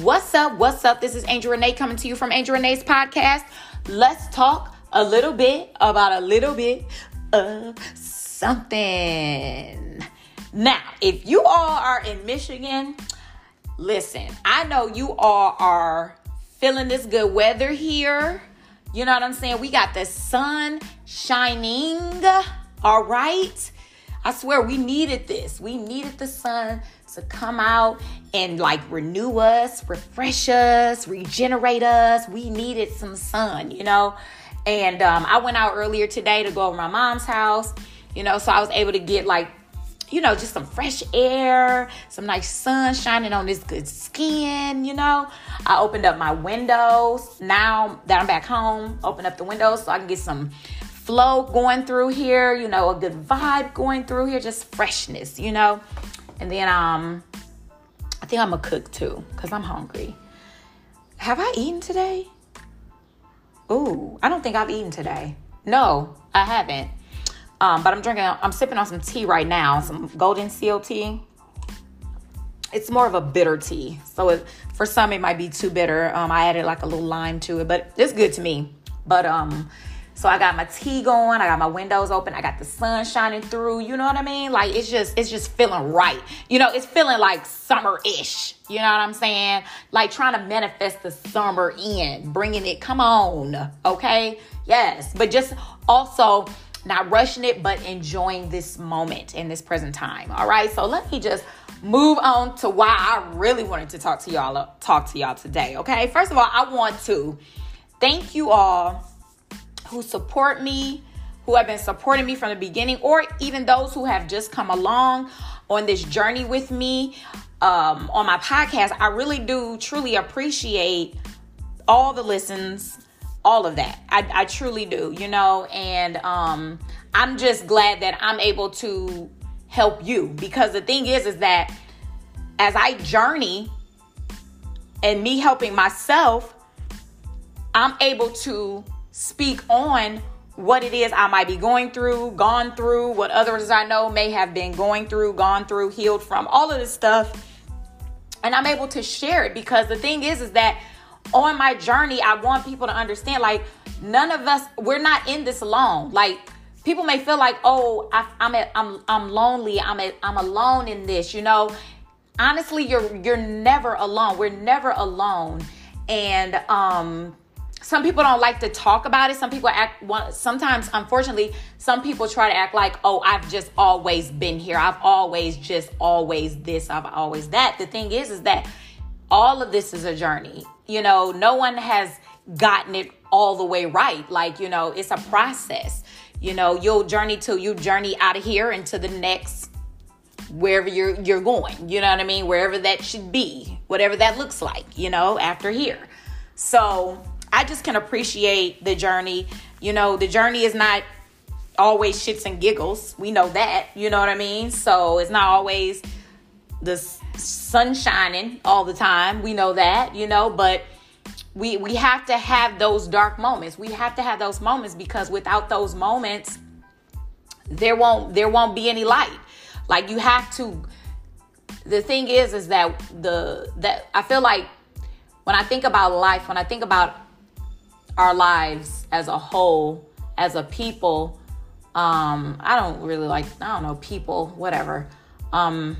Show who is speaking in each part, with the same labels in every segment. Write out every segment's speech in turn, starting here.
Speaker 1: What's up? What's up? This is Angel Renee coming to you from Angel Renee's podcast. Let's talk a little bit about a little bit of something. Now, if you all are in Michigan, listen, I know you all are feeling this good weather here. You know what I'm saying? We got the sun shining, all right? I swear we needed this. We needed the sun to come out and like renew us, refresh us, regenerate us. We needed some sun, you know? And um, I went out earlier today to go over my mom's house, you know, so I was able to get like, you know, just some fresh air, some nice sun shining on this good skin, you know. I opened up my windows. Now that I'm back home, open up the windows so I can get some flow going through here, you know, a good vibe going through here, just freshness, you know. And then um I think I'm gonna cook too, because I'm hungry. Have I eaten today? Ooh, I don't think I've eaten today. No, I haven't. Um, but I'm drinking, I'm sipping on some tea right now, some golden seal tea. It's more of a bitter tea. So for some, it might be too bitter. Um, I added like a little lime to it, but it's good to me. But um, so I got my tea going, I got my windows open, I got the sun shining through, you know what I mean? Like it's just it's just feeling right. You know, it's feeling like summer-ish. You know what I'm saying? Like trying to manifest the summer in, bringing it come on, okay? Yes, but just also not rushing it but enjoying this moment in this present time. All right? So let me just move on to why I really wanted to talk to y'all talk to y'all today, okay? First of all, I want to thank you all who support me, who have been supporting me from the beginning, or even those who have just come along on this journey with me um, on my podcast. I really do truly appreciate all the listens, all of that. I, I truly do, you know, and um, I'm just glad that I'm able to help you because the thing is, is that as I journey and me helping myself, I'm able to speak on what it is I might be going through, gone through, what others I know may have been going through, gone through, healed from, all of this stuff. And I'm able to share it because the thing is, is that on my journey, I want people to understand like, none of us, we're not in this alone. Like, people may feel like, oh, I, am I'm, I'm lonely. I'm, I'm alone in this, you know. Honestly, you're, you're never alone. We're never alone. And, um, some people don't like to talk about it. Some people act, sometimes, unfortunately, some people try to act like, oh, I've just always been here. I've always just always this. I've always that. The thing is, is that all of this is a journey. You know, no one has gotten it all the way right. Like, you know, it's a process. You know, you'll journey till you journey out of here into the next wherever you're you're going. You know what I mean? Wherever that should be, whatever that looks like, you know, after here. So I just can appreciate the journey. You know, the journey is not always shits and giggles. We know that. You know what I mean? So it's not always the sun shining all the time. We know that, you know, but we we have to have those dark moments. We have to have those moments because without those moments there won't there won't be any light. Like you have to the thing is is that the that I feel like when I think about life, when I think about our lives as a whole, as a people. Um, I don't really like, I don't know, people, whatever. Um,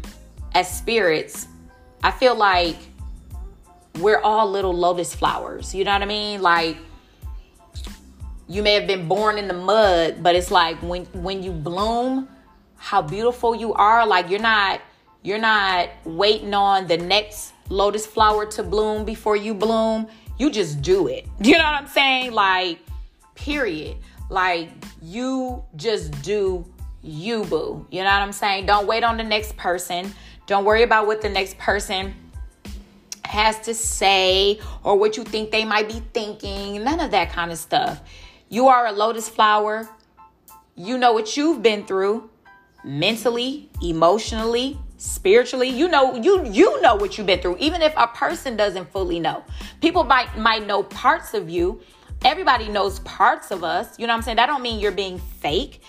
Speaker 1: as spirits, I feel like we're all little lotus flowers. You know what I mean? Like you may have been born in the mud, but it's like when when you bloom, how beautiful you are. Like you're not you're not waiting on the next lotus flower to bloom before you bloom you just do it. You know what I'm saying? Like, period. Like, you just do you, boo. You know what I'm saying? Don't wait on the next person. Don't worry about what the next person has to say or what you think they might be thinking. None of that kind of stuff. You are a lotus flower. You know what you've been through mentally, emotionally, spiritually you know you you know what you've been through. Even if a person doesn't fully know people might might know parts of you. Everybody knows parts of us. You know what i'm saying? That don't mean you're being fake.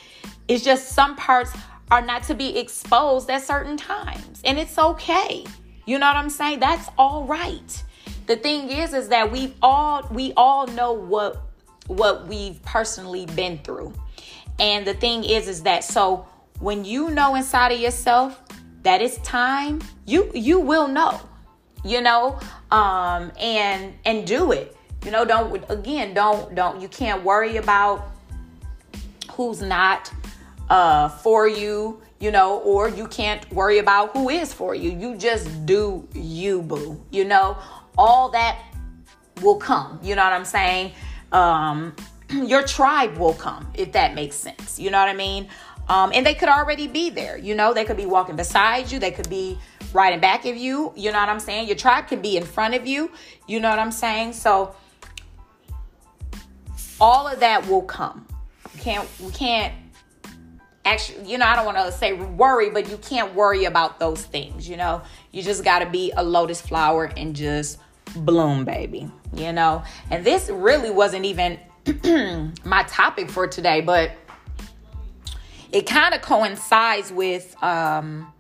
Speaker 1: It's just some parts are not to be exposed at certain times and it's okay. You know what i'm saying? That's all right. The thing is is that we've all we all know what what we've personally been through. And the thing is is that so when you know inside of yourself that it's time, you you will know. You know, um and and do it. You know, don't again, don't don't you can't worry about who's not uh for you you know, or you can't worry about who is for you. You just do you, boo. You know, all that will come. You know what I'm saying? Um, your tribe will come, if that makes sense. You know what I mean? Um, and they could already be there. You know, they could be walking beside you, they could be right in back of you. You know what I'm saying? Your tribe can be in front of you. You know what I'm saying? So all of that will come. We can't we can't actually, you know, I don't want to say worry, but you can't worry about those things, you know. You just got to be a lotus flower and just bloom, baby, you know. And this really wasn't even my topic for today, but it kind of coincides with um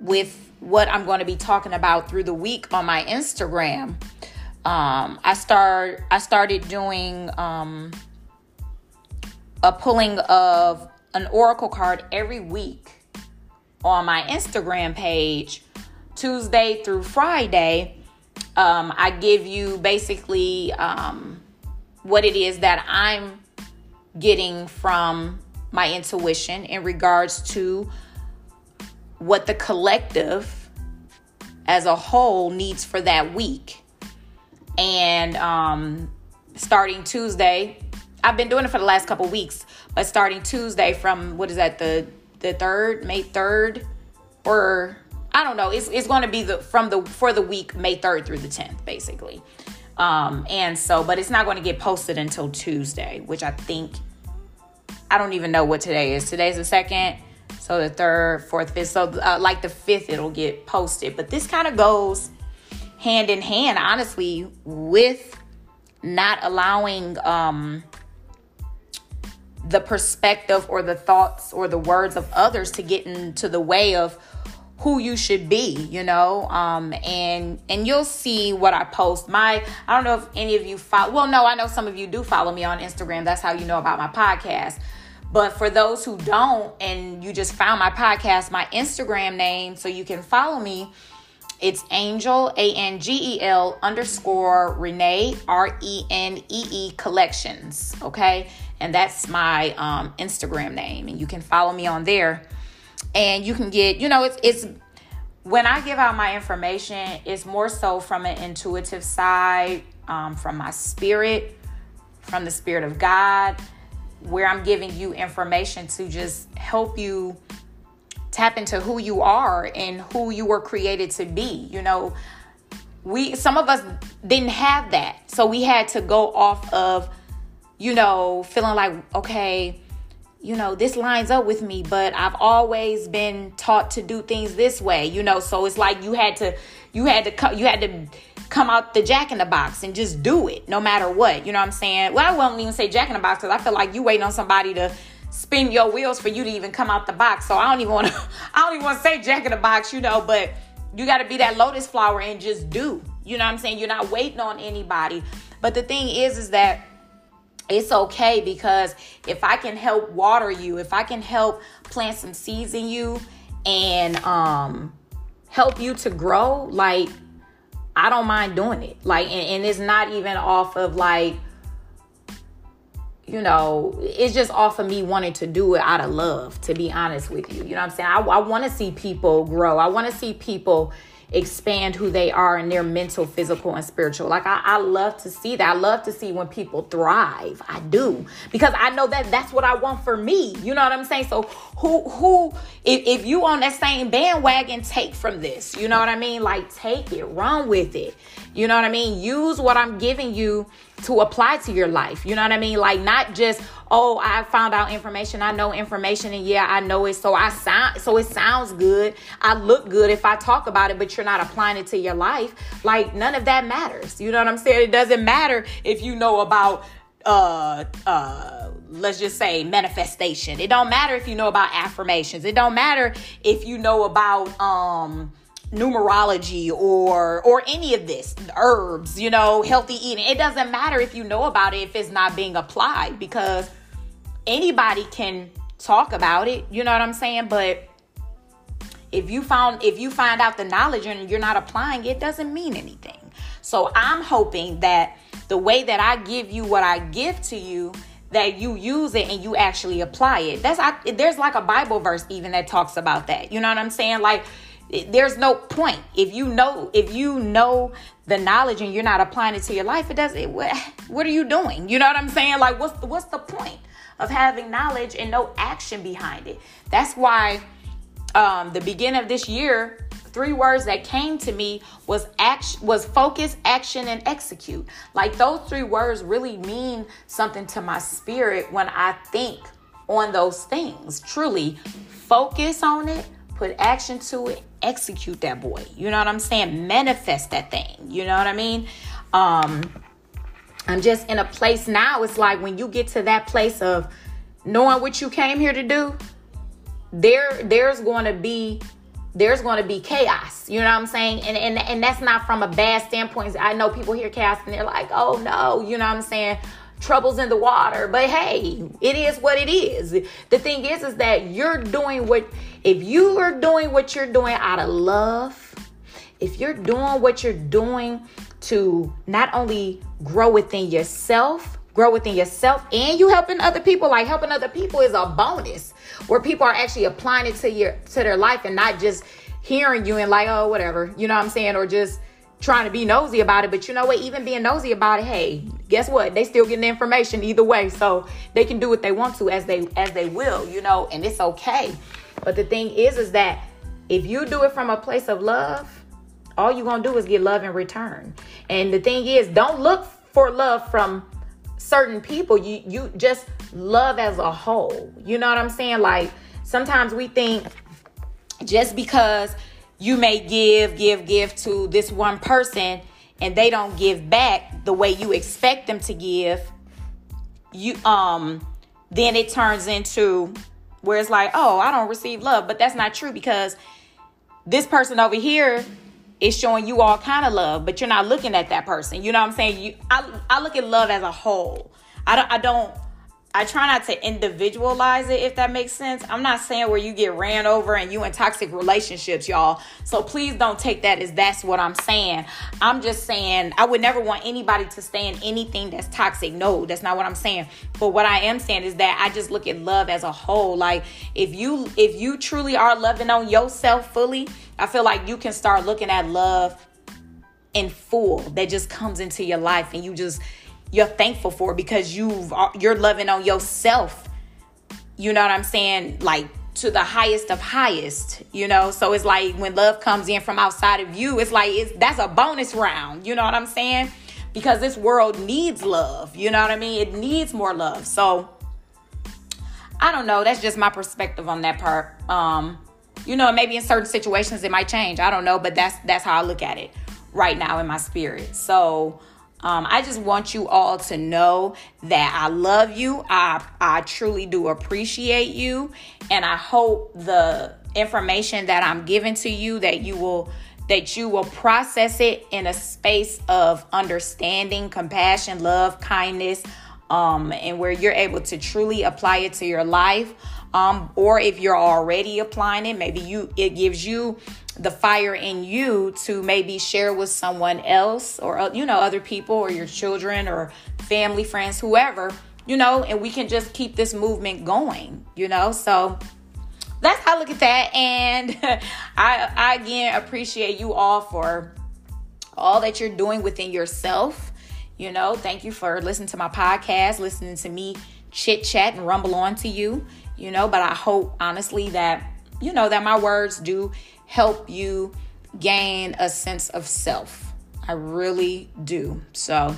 Speaker 1: with what I'm going to be talking about through the week on my Instagram. Um I start I started doing um a pulling of an oracle card every week on my Instagram page, Tuesday through Friday. Um, I give you basically um, what it is that I'm getting from my intuition in regards to what the collective as a whole needs for that week. And um, starting Tuesday, I've been doing it for the last couple weeks, but starting Tuesday from what is that the the third May third or I don't know. It's it's going to be the from the for the week May third through the tenth basically. Um, and so, but it's not going to get posted until Tuesday, which I think I don't even know what today is. Today's the second, so the third, fourth, fifth. So uh, like the fifth, it'll get posted. But this kind of goes hand in hand, honestly, with not allowing um the perspective or the thoughts or the words of others to get into the way of who you should be you know? Um and and you'll see what i post. My i don't know if any of you follow well no i know some of you do follow me on instagram. That's how you know about my podcast. But for those who don't and you just found my podcast my instagram name so you can follow me it's angel a-n-g-e-l underscore renee r-e-n-e-e collections okay? And that's my um, Instagram name, and you can follow me on there. And you can get, you know, it's it's when I give out my information, it's more so from an intuitive side, um, from my spirit, from the spirit of God, where I'm giving you information to just help you tap into who you are and who you were created to be. You know, we some of us didn't have that, so we had to go off of you know, feeling like, okay, you know, this lines up with me, but I've always been taught to do things this way, you know, so it's like you had to, you had to, you had to come out the jack in the box and just do it no matter what, you know what I'm saying? Well, I won't even say jack in the box because I feel like you waiting on somebody to spin your wheels for you to even come out the box. So I don't even want to, I don't even want to say jack in the box, you know, but you got to be that lotus flower and just do, you know what I'm saying? You're not waiting on anybody. But the thing is, is that, it's okay because if I can help water you, if I can help plant some seeds in you and um help you to grow, like I don't mind doing it. Like and, and it's not even off of like you know, it's just off of me wanting to do it out of love, to be honest with you. You know what I'm saying? I, I want to see people grow. I want to see people expand who they are in their mental, physical, and spiritual. Like I, I love to see that. I love to see when people thrive. I do because I know that that's what I want for me. You know what I'm saying? So who who if, if you on that same bandwagon, take from this. You know what I mean? Like take it, run with it. You know what I mean? Use what I'm giving you to apply to your life. You know what I mean? Like not just oh, I found out information. I know information and yeah, I know it. So I sound so it sounds good. I look good if I talk about it, but you're not applying it to your life. Like none of that matters. You know what I'm saying? It doesn't matter if you know about uh uh let's just say manifestation. It don't matter if you know about affirmations. It don't matter if you know about um numerology or or any of this herbs you know healthy eating. It doesn't matter if you know about it if it's not being applied because anybody can talk about it you know what i'm saying? But if you found if you find out the knowledge and you're not applying it doesn't mean anything. So i'm hoping that the way that i give you what i give to you that you use it and you actually apply it. That's I, there's like a bible verse even that talks about that. You know what i'm saying? Like there's no point. If you know if you know the knowledge and you're not applying it to your life it doesn't what, what are you doing? You know what i'm saying? Like what's the, what's the point of having knowledge and no action behind it? That's why um the beginning of this year three words that came to me was action was focus action and execute. Like those three words really mean something to my spirit when i think on those things. Truly focus on it put action to it, execute that boy. You know what I'm saying? Manifest that thing. You know what I mean? Um I'm just in a place now. It's like when you get to that place of knowing what you came here to do, there there's going to be there's going to be chaos. You know what I'm saying? And and and that's not from a bad standpoint. I know people hear chaos and they're like, "Oh no," you know what I'm saying? Troubles in the water. But hey, it is what it is. The thing is, is that you're doing what, if you are doing what you're doing out of love, if you're doing what you're doing to not only grow within yourself, grow within yourself, and you helping other people, like helping other people is a bonus where people are actually applying it to your to their life and not just hearing you and like, oh, whatever, you know what I'm saying, or just trying to be nosy about it. But you know what? Even being nosy about it, hey, guess what? They still getting the information either way. So they can do what they want to as they as they will, you know, and it's okay. But the thing is, is that if you do it from a place of love, all you're gonna do is get love in return. And the thing is, don't look for love from certain people. You you just love as a whole. You know what I'm saying? Like sometimes we think just because you may give, give, give to this one person and they don't give back the way you expect them to give, you um then it turns into where it's like, oh, I don't receive love. But that's not true because this person over here is showing you all kind of love, but you're not looking at that person. You know what I'm saying? You I, I look at love as a whole. I don't I don't I try not to individualize it if that makes sense. I'm not saying where you get ran over and you in toxic relationships, y'all. So please don't take that as that's what I'm saying. I'm just saying I would never want anybody to stay in anything that's toxic. No, that's not what I'm saying. But what I am saying is that I just look at love as a whole. Like if you if you truly are loving on yourself fully, I feel like you can start looking at love in full that just comes into your life and you just you're thankful for because you've uh, you're loving on yourself. You know what I'm saying? Like to the highest of highest, you know. So it's like when love comes in from outside of you, it's like it's that's a bonus round. You know what I'm saying? Because this world needs love. You know what I mean? It needs more love. So I don't know. That's just my perspective on that part. Um, you know, maybe in certain situations it might change. I don't know, but that's that's how I look at it right now in my spirit. So um, I just want you all to know that I love you. I I truly do appreciate you, and I hope the information that I'm giving to you that you will that you will process it in a space of understanding, compassion, love, kindness, um, and where you're able to truly apply it to your life. Um, or if you're already applying it, maybe you it gives you the fire in you to maybe share with someone else or uh, you know other people or your children or family friends whoever you know and we can just keep this movement going you know? So that's how I look at that. And I, I again appreciate you all for all that you're doing within yourself you know? Thank you for listening to my podcast listening to me chit chat and rumble on to you you know? But i hope honestly that you know that my words do help you gain a sense of self. I really do. So,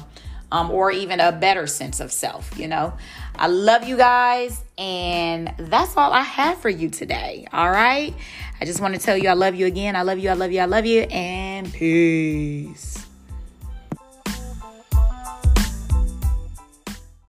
Speaker 1: um, or even a better sense of self, you know. I love you guys, and that's all I have for you today. All right. I just want to tell you I love you again. I love you. I love you. I love you. And peace.